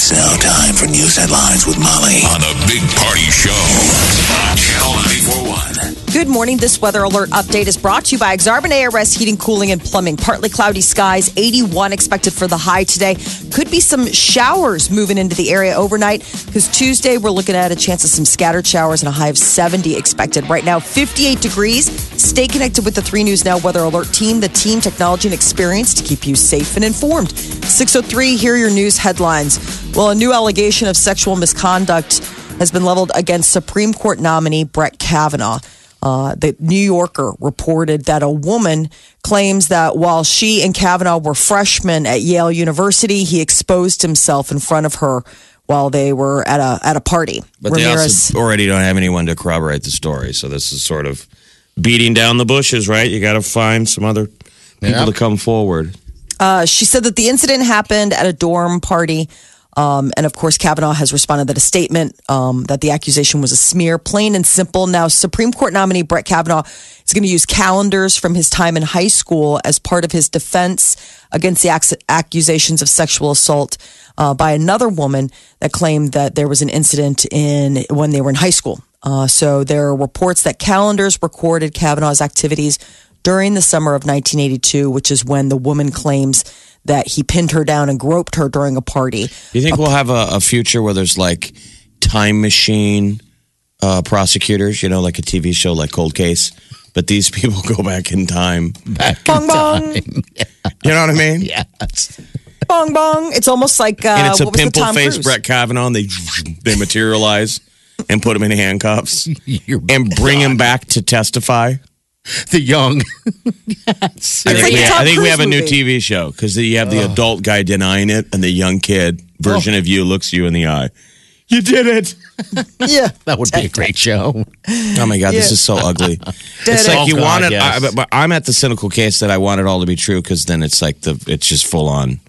It's now time for news headlines with Molly on a big party show on Channel 941. Good morning. This weather alert update is brought to you by Exarban ARS Heating, Cooling, and Plumbing. Partly cloudy skies, 81 expected for the high today. Could be some showers moving into the area overnight because Tuesday we're looking at a chance of some scattered showers and a high of 70 expected. Right now, 58 degrees. Stay connected with the 3 News Now Weather Alert team, the team, technology, and experience to keep you safe and informed. 603, here are your news headlines. Well, a new allegation of sexual misconduct has been leveled against Supreme Court nominee Brett Kavanaugh. Uh, the New Yorker reported that a woman claims that while she and Kavanaugh were freshmen at Yale University, he exposed himself in front of her while they were at a at a party. But they also already don't have anyone to corroborate the story, so this is sort of beating down the bushes, right? You got to find some other people to come forward. Uh, she said that the incident happened at a dorm party. Um, and of course, Kavanaugh has responded that a statement um, that the accusation was a smear, plain and simple. Now, Supreme Court nominee Brett Kavanaugh is going to use calendars from his time in high school as part of his defense against the ac- accusations of sexual assault uh, by another woman that claimed that there was an incident in when they were in high school. Uh, so there are reports that calendars recorded Kavanaugh's activities during the summer of 1982, which is when the woman claims that he pinned her down and groped her during a party. Do you think we'll have a, a future where there's like time machine uh, prosecutors, you know, like a TV show like Cold Case? But these people go back in time. Back Bong, in bong. time. You know what I mean? yes. Bong bong. It's almost like uh, and it's a what pimple Tom faced Brett Kavanaugh, and they they materialize and put him in handcuffs You're and bring him back to testify. the young. I think, a we, I think we have a new movie. TV show because you have the adult guy denying it, and the young kid version Oh. of you looks you in the eye. You did it. Yeah. That would be a great show. Oh my god, this is so ugly. it's it. like you Oh, God, wanted. yes. I, but, but I'm at the cynical case that I want it all to be true because then it's like the it's just full on.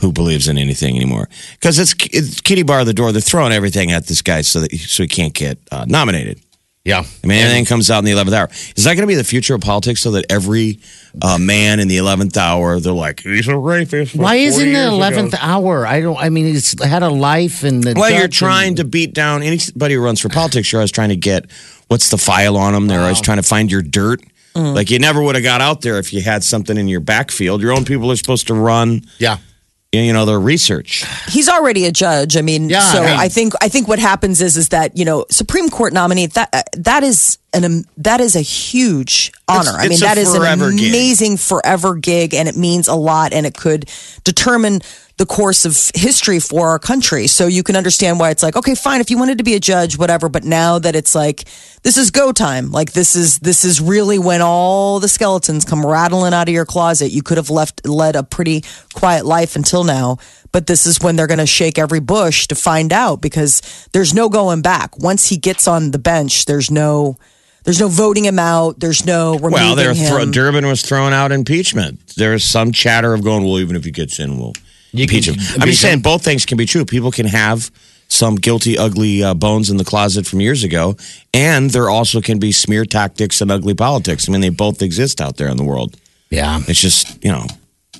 Who believes in anything anymore? Because it's, it's kitty bar the door. They're throwing everything at this guy so that so he can't get uh, nominated. Yeah. I mean, anything comes out in the eleventh hour. Is that going to be the future of politics? So that every uh, man in the eleventh hour, they're like, he's a rapist. Why isn't the years ago." eleventh hour? I don't. I mean, it's had a life and the. Well, you're judge trying and- to beat down anybody who runs for politics. You're always trying to get what's the file on them. They're always trying to find your dirt. Like you never would have got out there if you had something in your backfield. Your own people are supposed to run, Yeah. You know, their research. He's already a judge. I mean, Yeah, so I mean- I think I think what happens is is that you know Supreme Court nominee that uh, that is an um, that is a huge honor. I mean, it's that is an forever gig. amazing forever gig, and it means a lot, and it could determine the course of history for our country. So you can understand why it's like, okay, fine, if you wanted to be a judge, whatever. But now that it's like, this is go time. Like this is this is really when all the skeletons come rattling out of your closet. You could have left led a pretty quiet life until now. But this is when they're going to shake every bush to find out because there's no going back. Once he gets on the bench, there's no there's no voting him out. There's no removing Well, they're him. thro- Durbin was throwing out impeachment. There's some chatter of going, well, even if he gets in, we'll impeach him. I'm just saying both things can be true. People can have some guilty, ugly uh, bones in the closet from years ago, and there also can be smear tactics and ugly politics. I mean, they both exist out there in the world. Yeah. It's just, you know,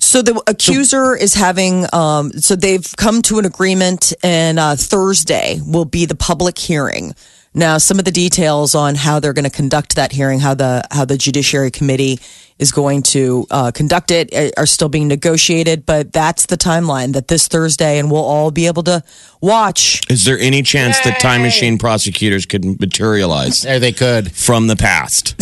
So the accuser is having. Um, so they've come to an agreement, and uh, Thursday will be the public hearing. Now, some of the details on how they're going to conduct that hearing, how the how the Judiciary Committee is going to uh, conduct it, uh, are still being negotiated. But that's the timeline that this Thursday, and we'll all be able to watch. is there any chance that time machine prosecutors could materialize There they could. from the past?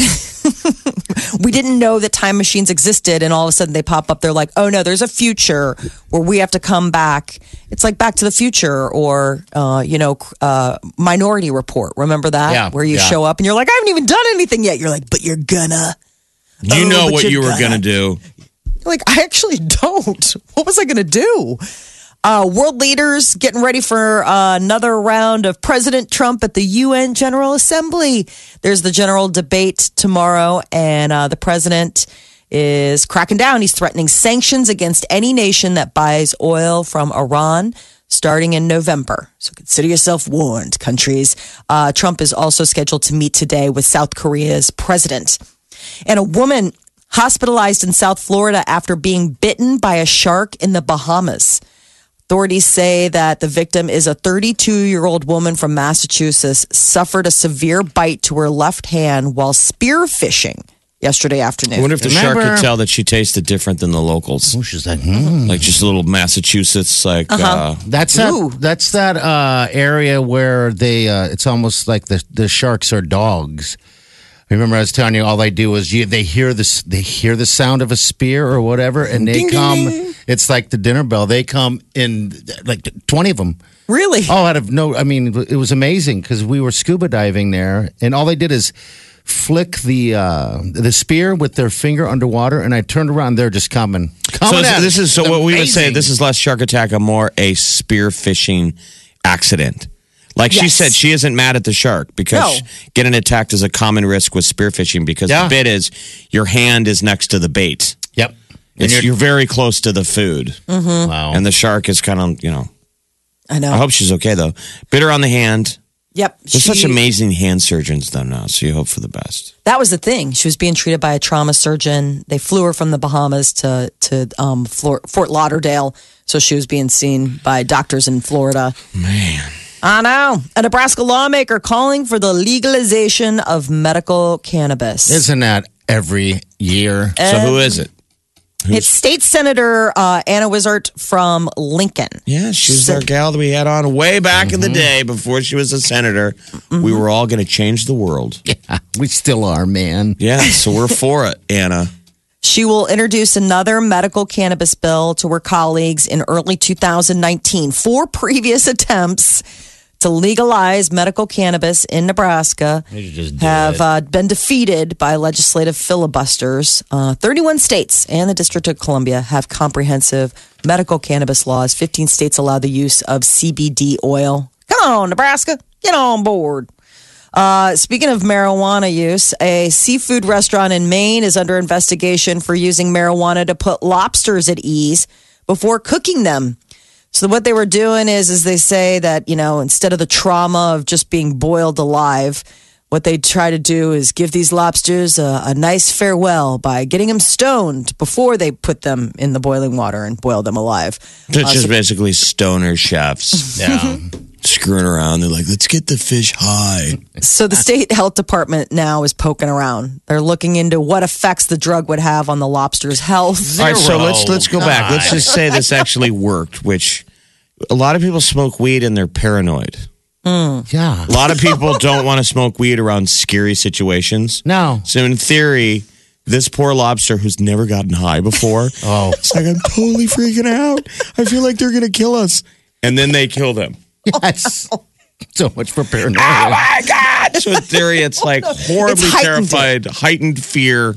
We didn't know that time machines existed and all of a sudden they pop up. They're like oh no there's a future where we have to come back. It's like back to the future or uh, you know uh, minority report. Remember that? Yeah, where you yeah. show up and you're like i haven't even done anything yet. You're like but you're gonna. You Oh, know what you were gonna. to do. Like i actually don't. What was i gonna do Uh, world leaders getting ready for uh, another round of President Trump at the UN General Assembly. There's the general debate tomorrow, and uh, the president is cracking down. He's threatening sanctions against any nation that buys oil from Iran starting in November. So consider yourself warned, countries. Uh, Trump is also scheduled to meet today with South Korea's president. And a woman hospitalized in South Florida after being bitten by a shark in the Bahamas. Authorities say that the victim is a 32 year old woman from Massachusetts, suffered a severe bite to her left hand while spearfishing yesterday afternoon. I wonder if the Remember- shark could tell that she tasted different than the locals. Oh, she's like, hmm. Like just a little Massachusetts, like uh That's that. Ooh. That's that uh, area where they. Uh, it's almost like the the sharks are dogs. Remember, I was telling you, all they do is you, they hear this. They hear the sound of a spear or whatever, and they come. It's like the dinner bell. They come in like twenty of them. really? Oh, out of no. I mean, it was amazing because we were scuba diving there, and all they did is flick the uh, the spear with their finger underwater, and I turned around. They're just coming. So coming this, at this it. is so It's what we would say. This is less shark attack and more a spear fishing accident. Like she said, she isn't mad at the shark because No. getting attacked is a common risk with spearfishing because Yeah. the bit is your hand is next to the bait. Yep. It's, you're, you're very close to the food, wow. and the shark is kind of you know. I know. I hope she's okay though. Bit her on the hand. yep. There's such she- amazing hand surgeons though now, so you hope for the best. That was the thing. She was being treated by a trauma surgeon. They flew her from the Bahamas to to um, Flor- Fort Lauderdale, so she was being seen by doctors in Florida. Man, I know. A Nebraska lawmaker calling for the legalization of medical cannabis. Isn't that every year? so who is it? it's State Senator uh, Anna Wishart from Lincoln. Yeah, she was our gal that we had on way back in the day before she was a senator. We were all going to change the world. Yeah, we still are, man. Yeah, so we're for it, Anna. She will introduce another medical cannabis bill to her colleagues in early 2019. Four previous attempts to legalize medical cannabis in Nebraska should just do have uh, been defeated by legislative filibusters. Uh, 31 states and the District of Columbia have comprehensive medical cannabis laws. 15 states allow the use of CBD oil. Come on, Nebraska, get on board. Uh, speaking of marijuana use, a seafood restaurant in Maine is under investigation for using marijuana to put lobsters at ease before cooking them. So what they were doing is, is they say that you know instead of the trauma of just being boiled alive, what they try to do is give these lobsters a, a nice farewell by getting them stoned before they put them in the boiling water and boil them alive. It's just basically stoner chefs Yeah. Screwing around. They're like, let's get the fish high. So the state health department now is poking around. They're looking into what effects the drug would have on the lobster's health. All right, so let's let's go back. Let's just say this actually worked, which a lot of people smoke weed and they're paranoid. Hmm. yeah. A lot of people don't want to smoke weed around scary situations. No. So in theory, this poor lobster who's never gotten high before, Oh. it's like I'm totally freaking out. I feel like they're gonna kill us, and then they kill them. Yes. so much for paranoia. Oh my god! So in theory, it's like horribly It's heightened. terrified, heightened fear.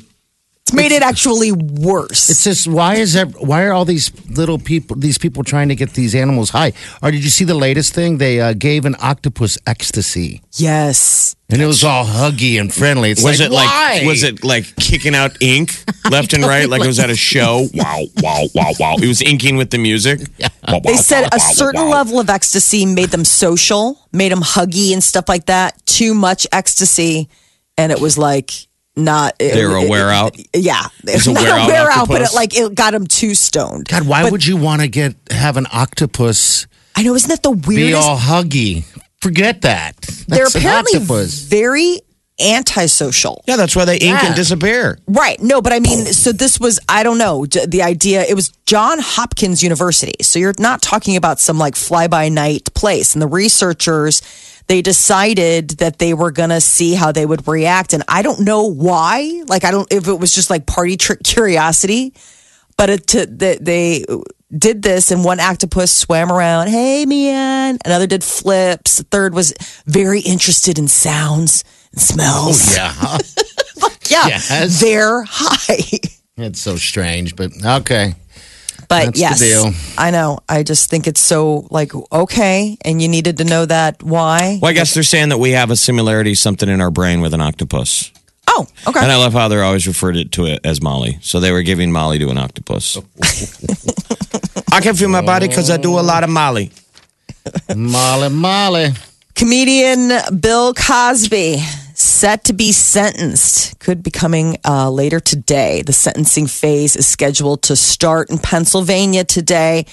It's made it actually worse. It's just why is that? Why are all these little people, these people, trying to get these animals high? Or did you see the latest thing? They uh, gave an octopus ecstasy, yes. and it was all huggy and friendly. It's Was like, it like why? was it like kicking out ink left and right, like it was at a show? Wow, wow, wow, wow! It was inking with the music. Wow, They wow, said wow, a wow, certain wow. level of ecstasy made them social, made them huggy and stuff like that. Too much ecstasy, and it was like not. They were a wear out? Yeah, It's a not wear out a wear out, but it like it got them too stoned. God, why But- would you want to get have an octopus I know, isn't that the weirdest? be weirdest? all huggy? Forget that. They're apparently octopus. very antisocial. Yeah, that's why they ink Yeah. and disappear. Right. No, but I mean, so this was, I don't know, the idea, it was John Hopkins University. So you're not talking about some like fly by night place. And the researchers, they decided that they were going to see how they would react. And I don't know why. Like, I don't, if it was just like party trick curiosity, but it, to, they, they did this and one octopus swam around. Hey, man. Another did flips. The third was very interested in sounds and smells. Oh, Yeah, Yeah. Yes. They're high. it's so strange, but okay. But That's the yes, deal. I know. I just think it's so like okay, and you needed to know that why. Well, I guess they're saying that we have a similarity, something in our brain with an octopus. Oh, okay. And I love how they're always referred it to it as Molly. So they were giving Molly to an octopus. I can feel my body because I do a lot of Molly. Molly, Molly. Comedian Bill Cosby set to be sentenced could be coming uh, later today. The sentencing phase is scheduled to start in Pennsylvania today.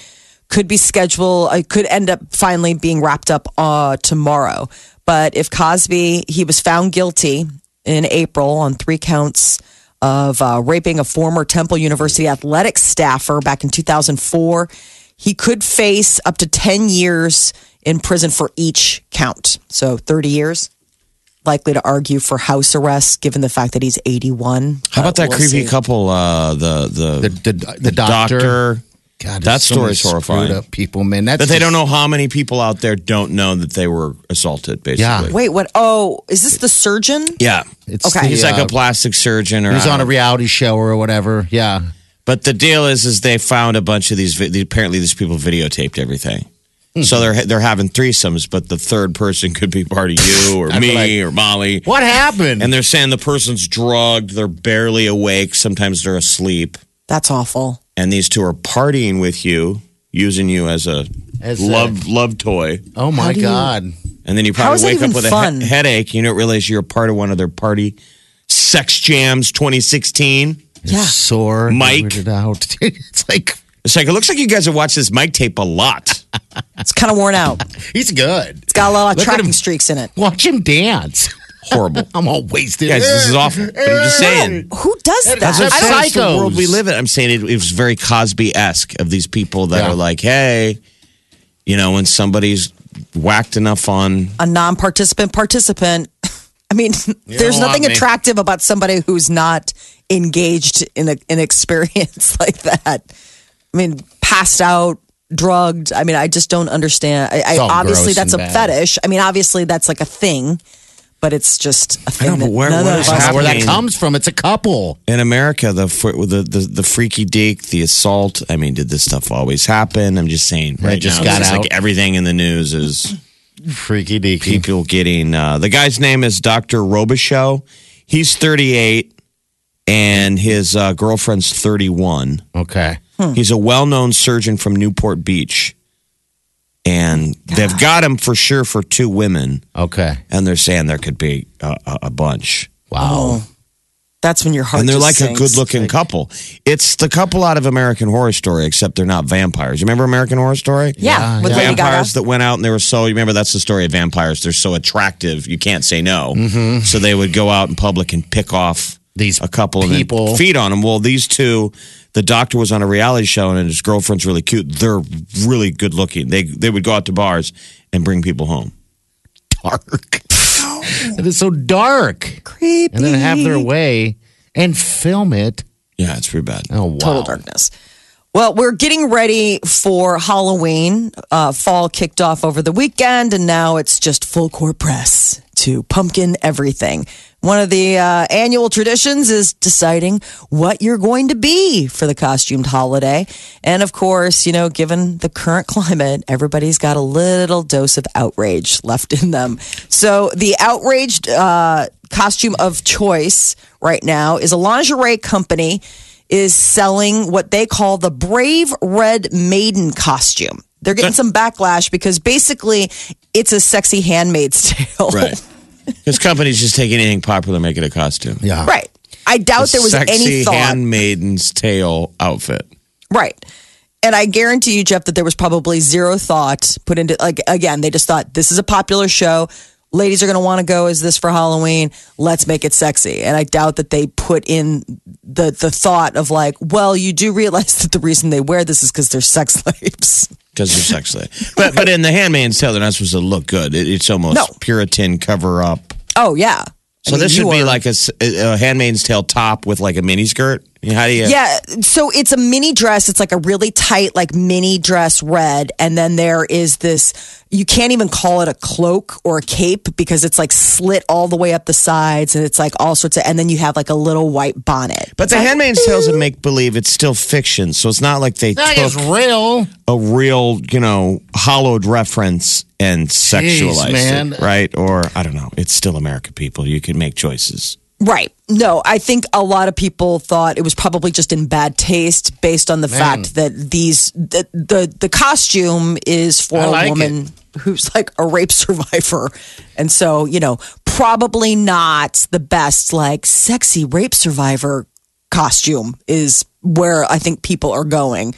Could be scheduled. It could end up finally being wrapped up uh, tomorrow. But if Cosby, he was found guilty in April on three counts of uh, raping a former Temple University athletics staffer back in 2004. He could face up to 10 years in prison for each count. So 30 years. Likely to argue for house arrest given the fact that he's 81. How about that we'll creepy see. couple? Uh, the, the The, the, the doctor. God, That there's so story's horrifying. Up people, man. That's that they don't know how many people out there don't know that they were assaulted. Basically, Yeah. Wait, what? Oh, is this the surgeon? yeah. It's Okay. He's the, like uh, a plastic surgeon, or He's on a reality show or whatever. Yeah. But the deal is, is they found a bunch of these. vi- Apparently, these people videotaped everything. So they're they're having threesomes, but the third person could be part of you or me like- or Molly. What happened? And they're saying the person's drugged, they're barely awake, sometimes they're asleep, That's awful. and these two are partying with you, using you as a As a- love love toy. oh my do you- God. And then you probably wake up with fun? a he- headache. You don't realize you're a part of one of their party sex jams 2016. Yeah. Sore. Mike. weirded out. it's like It's like it looks like you guys have watched this Mike tape a lot. It's kind of worn out. he's good. It's got a lot of Look at tracking him. streaks in it. Watch him dance. Horrible. I'm all wasted. Guys, this is awful. But I'm just saying. Who does that? That's what I I'm don't- saying. It's the world we live in. I'm saying it, it was very Cosby esque of these people that Yeah. are like, hey, you know, when somebody's whacked enough on. a non-participant participant. I mean, there's don't nothing me. attractive about somebody who's not engaged in a, an experience like that. I mean, passed out, drugged. I mean, I just don't understand. I, I all obviously gross that's a and bad. fetish. I mean, obviously that's like a thing, but it's just a thing. know, but that where- none where of is I don't know where that happening? comes from. It's a couple. In America, the, fr- the the the freaky deek, the assault. I mean, did this stuff always happen? I'm just saying. Right just now, got it's out. like everything in the news is Freaky deaky. people getting. Uh, the guy's name is Dr. Robicheaux. He's 38, and his uh, girlfriend's 31. Okay. He's a well known surgeon from Newport Beach. And they've got him for sure for two women. Okay. And they're saying there could be a, a, a bunch. Wow. That's when your heart. and they're just like a good looking couple. It's the couple out of American Horror Story, except they're not vampires. You remember American Horror Story? Yeah, with The Lady Gaga. vampires that went out and they were so, you remember that's the story of vampires. They're so attractive, you can't say no. Mm-hmm. So they would go out in public and pick off These a couple of people. feed on them. Well, these two, the doctor was on a reality show and his girlfriend's really cute. They're really good looking. They they would go out to bars and bring people home. Dark. it is so dark. creepy, And then have their way and film it. Yeah, it's pretty bad. Oh, wow. total darkness. Well, we're getting ready for Halloween. Uh, fall kicked off over the weekend, and now it's just full court press to pumpkin everything. One of the uh, annual traditions is deciding what you're going to be for the costumed holiday. And of course, you know, given the current climate, everybody's got a little dose of outrage left in them. So the outraged uh, costume of choice right now is a lingerie company is selling what they call the Brave Red Maiden costume. They're getting some backlash because basically it's a sexy handmaid's tale. Right. This company's just take anything popular, and make it a costume. Yeah. Right. I doubt there was Sexy any thought. handmaiden's tale outfit. Right. And I guarantee you, Jeff, that there was probably zero thought put into like again, they just thought this is a popular show. Ladies are gonna want to go, is this for Halloween? Let's make it sexy. And I doubt that they put in the the thought of like, well, you do realize that the reason they wear this is because they're sex slaves. Because they're sexy. But but in the handmaid's tale, they're not supposed to look good. It, it's almost No. Puritan cover up. Oh yeah. I So mean, this should be are- like a handmaid's tale top with like a mini skirt. How do you? Yeah, so it's a mini dress. It's like a really tight, like mini dress red. And then there is this, you can't even call it a cloak or a cape because it's like slit all the way up the sides and it's like all sorts of, and then you have like a little white bonnet. But the Handmaid's Tale's a make believe. It's still fiction, so it's not like they That is took real. a real, you know, hollowed reference and sexualized man. it, right? Or I don't know. It's still America, people. You can make choices. Right. No, I think a lot of people thought it was probably just in bad taste based on the fact that these the the, the costume is for I a like woman who's like a rape survivor. And so, you know, probably not the best like sexy rape survivor costume is where I think people are going.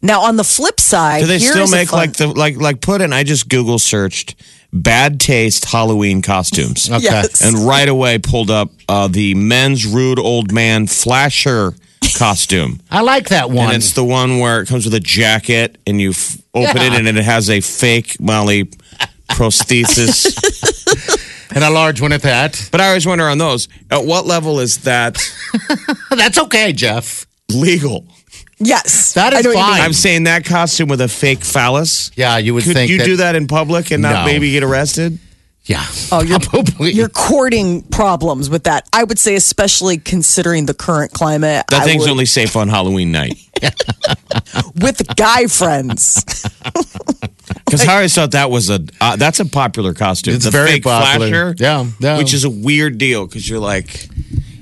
Now on the flip side, Do they still make fun- like the like like put in? I just Google searched bad taste Halloween costumes. Okay. Yes. And right away pulled up uh, the men's rude old man flasher costume. I like that one. And it's the one where it comes with a jacket and you f- open Yeah. it and it has a fake Molly prosthesis. and a large one at that. but I always wonder on those, at what level is that That's okay, Jeff. legal? Yes. That I is know what you mean. fine. I'm saying that costume with a fake phallus. Yeah, you would Could think you that, do that in public and not No. maybe get arrested? Yeah. Oh, you're, Probably. you're courting problems with that. I would say, especially considering the current climate. That I thing's would- only safe on Halloween night. with guy friends. Because I always thought that was a uh, that's a popular costume. It's the very fake popular. flasher, Yeah, yeah. which is a weird deal because you're like,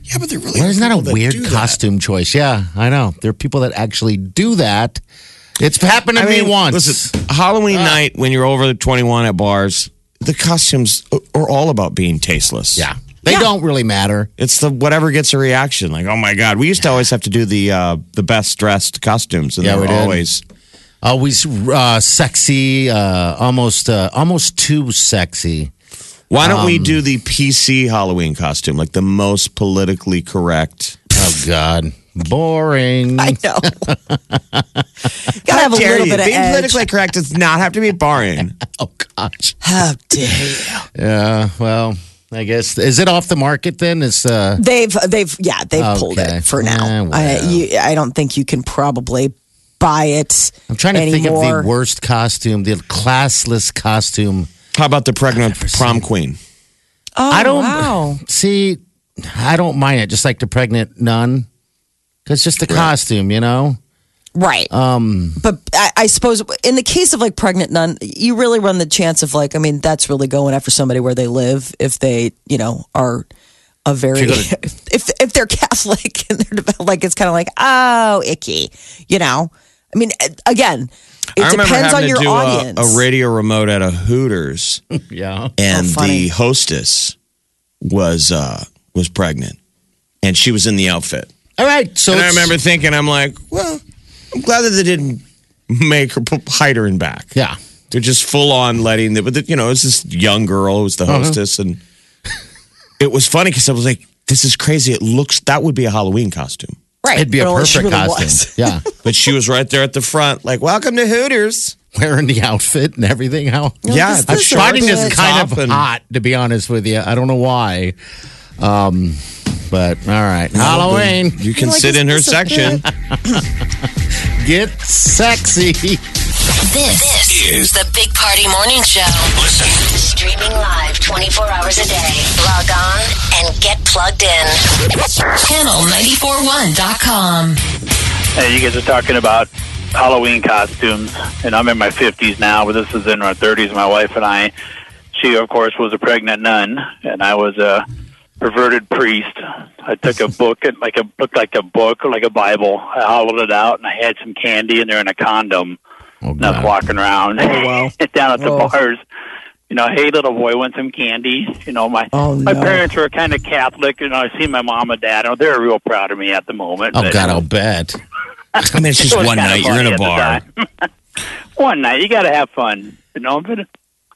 yeah, but they're really. Well, isn't that a people that weird do that. costume choice? Yeah, I know. There are people that actually do that. It's happened to I me mean, once. listen, Halloween night when you're over 21 at bars, the costumes are all about being tasteless. yeah, they don't really matter. It's the whatever gets a reaction. Like, oh my god, we used to always have to do the uh, the best dressed costumes, and Yeah, they we were did. always Always uh, sexy, uh, almost uh, almost too sexy. Why don't Um, we do the PC Halloween costume, like the most politically correct? Oh God, boring. I know. Gotta have a little you. bit of Being edge. politically correct does not have to be boring. oh gosh. How dare you? Yeah. Well, I guess is it off the market then? It's uh, They've, they've, yeah, they've pulled it for now. Eh, I, you, I don't think you can probably buy it. I'm trying to think of the worst costume, the classless costume. How about the pregnant prom queen? Oh, I don't Wow. see. I don't mind it. Just like the pregnant nun, it's just the costume, you know. Right. Um, but I, I suppose in the case of like pregnant nun, you really run the chance of like, I mean, that's really going after somebody where they live if they, you know, are a very, if, if they're Catholic and they're like, it's kind of like, oh, icky, you know? I mean, again, it I remember depends on having your to do a, audience. a radio remote at a Hooters, Yeah. and Oh, funny. the hostess was uh, was pregnant, and she was in the outfit. All right. So and I it's- remember thinking, I'm like, well, I'm glad that they didn't make her put, hide her in back. Yeah. They're just full on letting the, but the, you know, it's this young girl who's the Uh-huh. hostess, and it was funny because I was like, this is crazy. It looks that would be a Halloween costume, right. It'd be a Well, she perfect really costume. was. Yeah. but she was right there at the front, like, welcome to Hooters. Wearing the outfit and everything. How Yeah, this- the I'm this shorts finding this and kind top of and- hot, to be honest with you. I don't know why. Um, but all right. Halloween. You can like, sit in her this a section. Get sexy. This, is The Big Party Morning Show. listen. Streaming live 24 hours a day. Log on and get plugged in. Channel941.com. Hey, you guys are talking about Halloween costumes, and I'm in my 50s now, but this is in our 30s. My wife and I, she of course was a pregnant nun, and I was a perverted priest. I took a book, it like a looked like a book, or like a Bible. I hollowed it out, and I had some candy in there and a condom. Oh, And I was God. walking around oh, wow. down at the Oh. bars. You know, hey, little boy, want some candy? You know, my Oh, my no. parents were kind of Catholic. You know, I see my mom and dad. Oh, they're real proud of me at the moment. Oh, but- God, I'll bet. I mean, it's just it one night. You're in a bar. one night, you got to have fun, you know. But I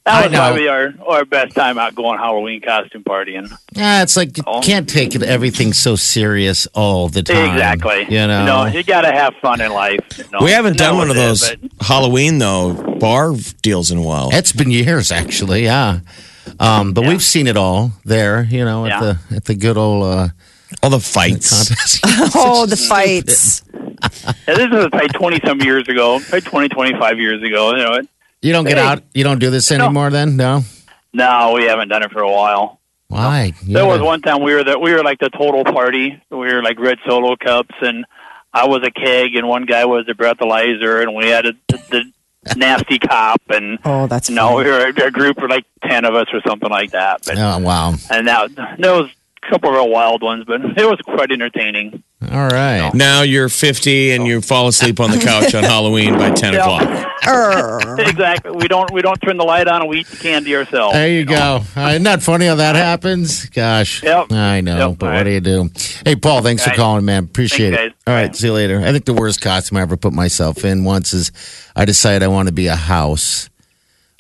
that was probably our our best time out going Halloween costume partying. Yeah, it's like you Oh. can't take everything so serious all the time. exactly. You know. you got to have fun in life. you know. We haven't done one of those it, but- Halloween though bar deals in a while. It's been years, actually. Yeah, um, but we've seen it all there. You know, at Yeah. the at the good old uh, All the fights. contest. Oh, the fights. Yeah, this is probably 20 some years ago, probably 20, 25 years ago. You know, it, You don't get Hey. out. You don't do this anymore. Then no. no, we haven't done it for a while. Why? You There was gotta- one time we were the we were like the total party. We were like red solo cups, and I was a keg, and one guy was a breathalyzer, and we had a, the, the nasty cop, and Oh, that's no, fun. we were a group of like ten of us or something like that. But Oh wow! and that there was a couple of real wild ones, but it was quite entertaining. All right. Now you're 50 and you fall asleep on the couch on Halloween by 10 Yeah. o'clock. Exactly. We don't we don't turn the light on and we eat the candy ourselves. There you go. Uh, isn't that funny how that happens? Gosh. Yep. I know, Yep. but All what right. do you do? Hey, Paul, thanks for All right. calling, man. Appreciate Thanks, it. guys. All right, see you later. I think the worst costume I ever put myself in once is I decided I want to be a house.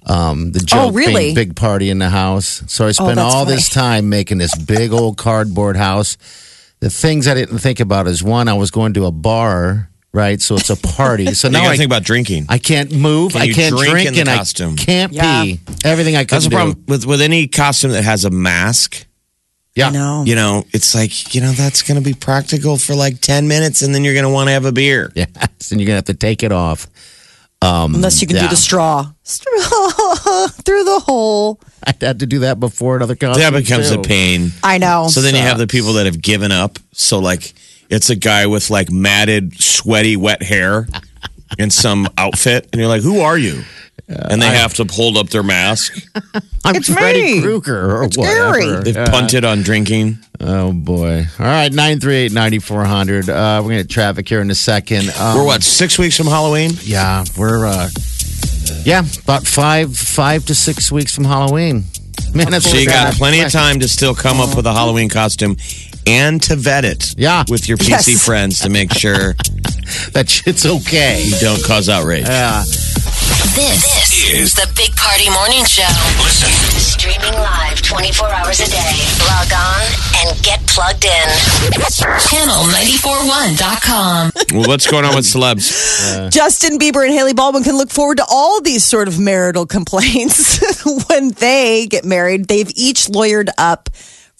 Um, the joke Oh, really? being big party in the house. So I spent that's all this time making this big old cardboard house. The things I didn't think about is one, I was going to a bar, right? So it's a party. So now I, think about drinking. I can't move. Can I can't drink drink, in the and costume? I can't Yeah. pee. Everything I That's could the problem with, with any costume that has a mask. Yeah. No. You know, it's like, you know, that's going to be practical for like 10 minutes and then you're going to want to have a beer. Yes, and you're gonna have to take it off. Um, Unless you can yeah. do the straw. Straw through the hole. I had to do that before another costume. That becomes too. a pain. I know. So then you have the people that have given up. So, like, it's a guy with like matted, sweaty, wet hair in some outfit. And you're like, who are you? And they have to hold up their mask. I'm It's Freddy me. Krueger or scary. whatever. They've Yeah. punted on drinking. Oh boy! All right, nine three eight ninety four hundred. Uh, we're gonna get traffic here in a second. Um, We're what, six weeks from Halloween? Yeah, we're uh, yeah, about five five to six weeks from Halloween. Man, that's So you got plenty of time to still come up with a Halloween costume and to vet it Yeah. with your PC Yes. friends to make sure That shit's okay. you don't cause outrage. Yeah. This, is the Big Party Morning Show. Listen. Streaming live 24 hours a day. Log on and get plugged in. Channel941.com. Well, what's going on with celebs? Justin Bieber and Hailey Baldwin can look forward to all these sort of marital complaints when they get married. They've each lawyered up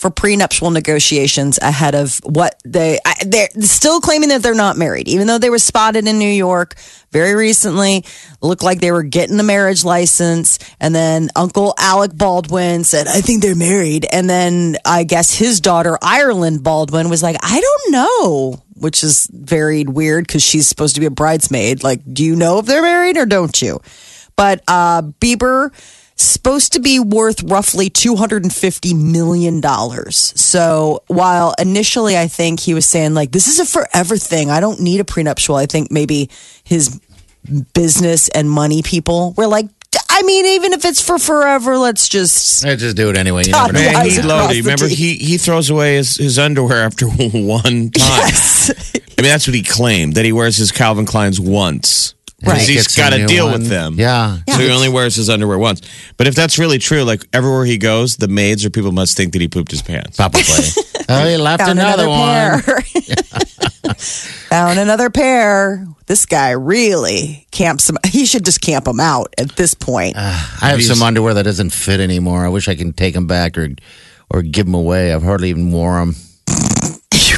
for prenuptial negotiations ahead of what they they're still claiming that they're not married, even though they were spotted in New York very recently. Looked like they were getting the marriage license, and then Uncle Alec Baldwin said, "I think they're married," and then I guess his daughter Ireland Baldwin was like, "I don't know." Which is very weird because she's supposed to be a bridesmaid. Like, do you know if they're married or don't you? But uh, Bieber supposed to be worth roughly $250 million. So while initially I think he was saying, like, this is a forever thing, I don't need a prenuptial, I think maybe his business and money people were like, I mean, even if it's for forever, let's just. Let's just do it anyway. You God, never know. Man, is he it loaded. Remember, he he throws away his, his underwear after one time. Yes. I mean, that's what he claimed that he wears his Calvin Klein's once. Right. Because he's Gets a got to deal one. with them. Yeah. So he only wears his underwear once. But if that's really true, like everywhere he goes, the maids or people must think that he pooped his pants. Probably. oh, he left Found another, another, one. pair. Found another pair. This guy really camps them. He should just camp them out at this point. Ah, I have some underwear that doesn't fit anymore. I wish I can take them back or or give them away. I've hardly even worn them.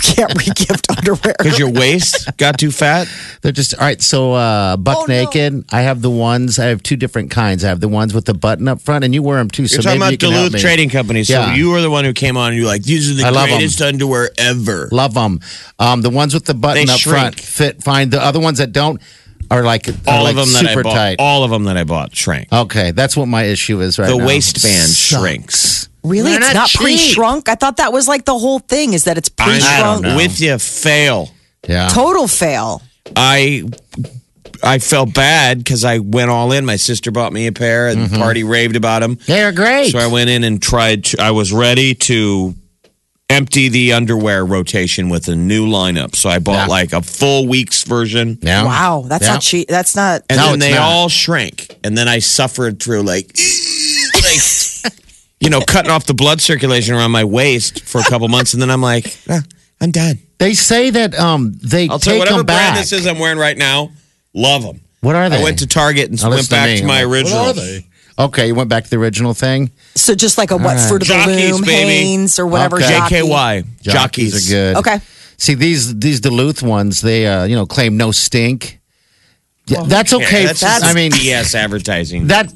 You can't regift underwear. Because your waist got too fat. They're just all right. So uh, buck Oh, no. naked. I have the ones. I have two different kinds. I have the ones with the button up front, and you wear them too. So You're talking maybe about you can help Duluth me. Trading Company. So Yeah. you were the one who came on and you're like, these are the I love 'em. greatest underwear ever. Love them. Um, the ones with the button They up shrink. front fit fine. The other ones that don't are like are all like of them that I super bought. tight. All of them that I bought shrank. Okay, that's what my issue is right the now. waistband Sucks. shrinks. Really? They're it's not not cheap. pre-shrunk? I thought that was like the whole thing is that it's I'm pre-shrunk. know. with you. Fail. Yeah. Total fail. I I felt bad because I went all in. My sister bought me a pair, and the party raved about them. They're great. So I went in and tried. To, I was ready to empty the underwear rotation with a new lineup. So I bought Yeah. like a full week's version, yeah. Wow, that's Yeah. not cheap. That's not. and No, then they not. all shrank. And then I suffered through like, like, you know, cutting off the blood circulation around my waist for a couple months, and then I'm like, "Ah, I'm done. They say that um they I'll tell you take whatever them back. brand this is I'm wearing right now. Love them. What are they? I went to Target and Now went listen to back me. to my original. What are they? Okay, you went back to the original thing. So just like a what fruit of the Jockeys, loom, baby. Hanes, or whatever. Okay. jockey. JKY. Jockeys. are good. Okay. See these these Duluth ones, they uh, you know claim no stink. Yeah, that's okay. Yeah, that's just I mean, BS advertising. that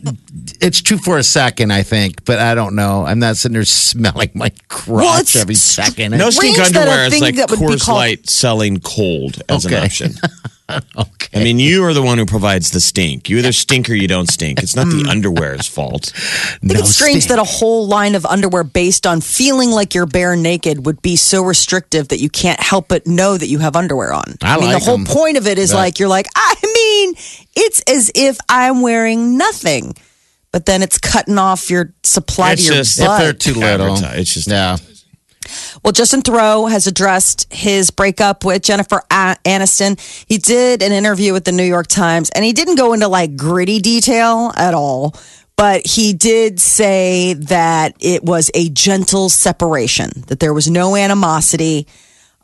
it's true for a second, I think, but I don't know. I'm not sitting there smelling my crotch Well, it's every second. no stink Rings that underwear is thing like that would be Coors called- Light selling cold as an option. okay. I mean, you are the one who provides the stink. You either stink or you don't stink. It's not Mm. the underwear's fault. I think it's strange that a whole line of underwear based on feeling like you're bare naked would be so restrictive that you can't help but know that you have underwear on. I mean, like the whole 'em. point of it is Yeah. like you're like, I mean, it's as if I'm wearing nothing, but then it's cutting off your supply It's to your just- if they're too little. It's just yeah. Well, Justin Theroux has addressed his breakup with Jennifer Aniston. He did an interview with the New York Times, and he didn't go into like gritty detail at all. But he did say that it was a gentle separation, that there was no animosity.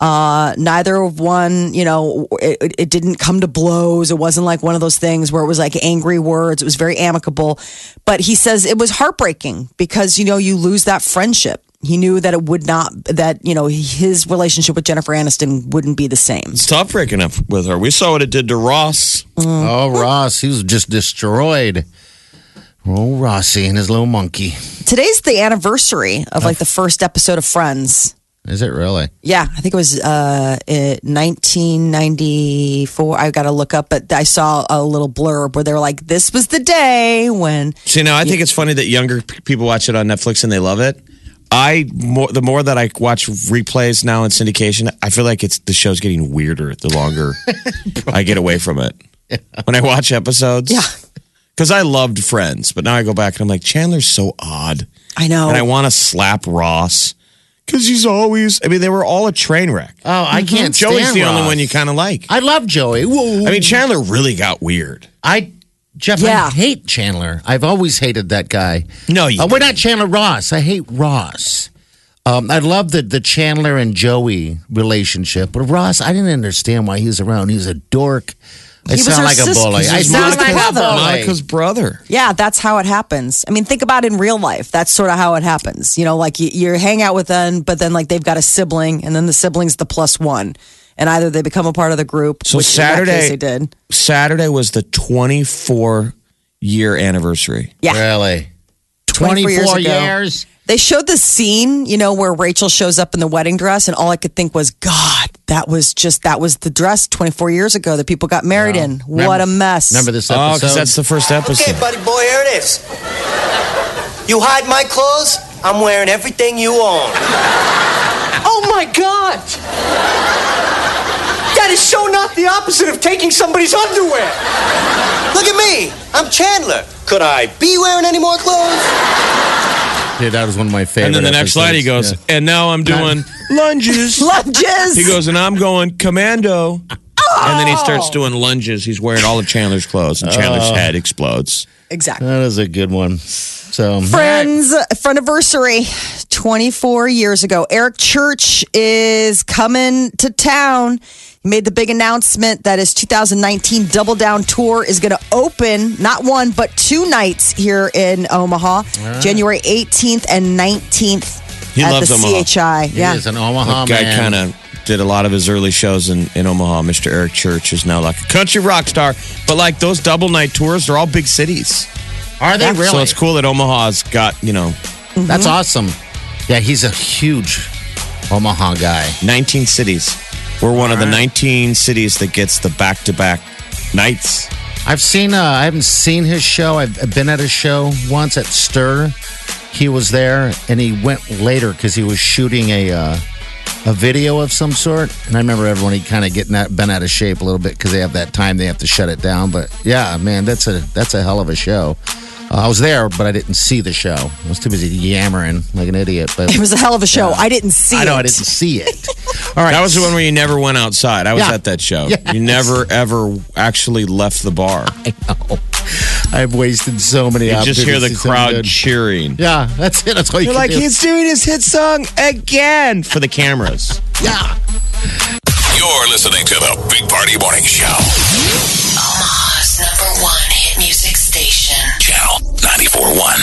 Uh, neither of one, you know, it- it didn't come to blows. It wasn't like one of those things where it was like angry words. It was very amicable. But he says it was heartbreaking because, you know, you lose that friendship. He knew that it would not, that, you know, his relationship with Jennifer Aniston wouldn't be the same. it's tough breaking up with her. We saw what it did to Ross. Oh, Ross, he was just destroyed. Oh, Rossi and his little monkey. Today's the anniversary of like the first episode of Friends. Is it really? Yeah, I think it was uh, it, 1994. I got to look up, but I saw a little blurb where they were like, "This was the day when." See, now I think it's funny that younger p- people watch it on Netflix and they love it. I more the more that I watch replays now in syndication, I feel like it's the show's getting weirder the longer I get away from it. When I watch episodes, Yeah. because I loved Friends, but now I go back and I'm like Chandler's so odd, I know. and I want to slap Ross because he's always. I mean, they were all a train wreck. Oh, I mm-hmm. can't Joey's the only one you kind of like. I love Joey. Whoa. I mean, Chandler really got weird. I Jeff, Yeah. I hate Chandler. I've always hated that guy. No, you Uh, we're not Chandler Ross. I hate Ross. Um, I love the the Chandler and Joey relationship, but Ross, I didn't understand why he was around. He was a dork. I He was sound her like a sis- bully. he's I his sound like Monica's a brother. bully. Monica's brother. Yeah, that's how it happens. I mean, think about it in real life. That's sort of how it happens. You know, like you, you hang out with them, but then like they've got a sibling, and then the sibling's the plus one, and either they become a part of the group. So which in that Saturday- case they did. Saturday was the 24 year anniversary. Yeah, Really? 24 years 24 ago. years? They showed the scene, you know, where Rachel shows up in the wedding dress, and all I could think was, God, that was just that was the dress 24 years ago that people got married in. what a mess! Remember this Oh, episode? because that's the first episode. Okay, buddy boy, here it is. You hide my clothes, I'm wearing everything you own. Oh my God! That is so not the opposite of taking somebody's underwear. Look at me, I'm Chandler. Could I be wearing any more clothes? Dude, that was one of my favorite. and then the next slide, he goes, episodes. and now I'm doing lunges. lunges. He goes, and I'm going commando. Oh. And then he starts doing lunges. He's wearing all of Chandler's clothes, and Chandler's Oh. head explodes. exactly. That is a good one. So, Friends, friendiversary, 24 years ago. Eric Church is coming to town. He made the big announcement that his 2019 Double Down Tour is going to open not one, but two nights here in Omaha, January 18th and 19th He at loves the Omaha. CHI. He yeah. is an Omaha That guy man. kind of did a lot of his early shows in, in Omaha. Mr. Eric Church is now like a country rock star. But like those double night tours, they're all big cities. Are they really? So it's cool that Omaha's got, you know, mm-hmm. That's awesome. Yeah, he's a huge Omaha guy. 19 cities. We're one of the 19 cities that gets the back to back nights. I've seen. Uh, I haven't seen his show. I've, I've been at his show once at Stir. He was there, and he went later because he was shooting a uh, a video of some sort. And I remember everyone he kind of getting that bent out of shape a little bit because they have that time they have to shut it down. But yeah, man, that's a that's a hell of a show. Uh, I was there, but I didn't see the show. I was too busy yammering like an idiot. But It was a hell of a show. I didn't see it. I know it. I didn't see it. All right, That was the one where you never went outside. I was Yeah. at that show. Yes. You never ever actually left the bar. I know. I've wasted so many. You just hear the opportunities to see crowd cheering. Yeah, that's it. That's all you You're can like, do. he's doing his hit song again for the cameras. yeah. You're listening to the Big Party Morning Show. Omaha's number one 941.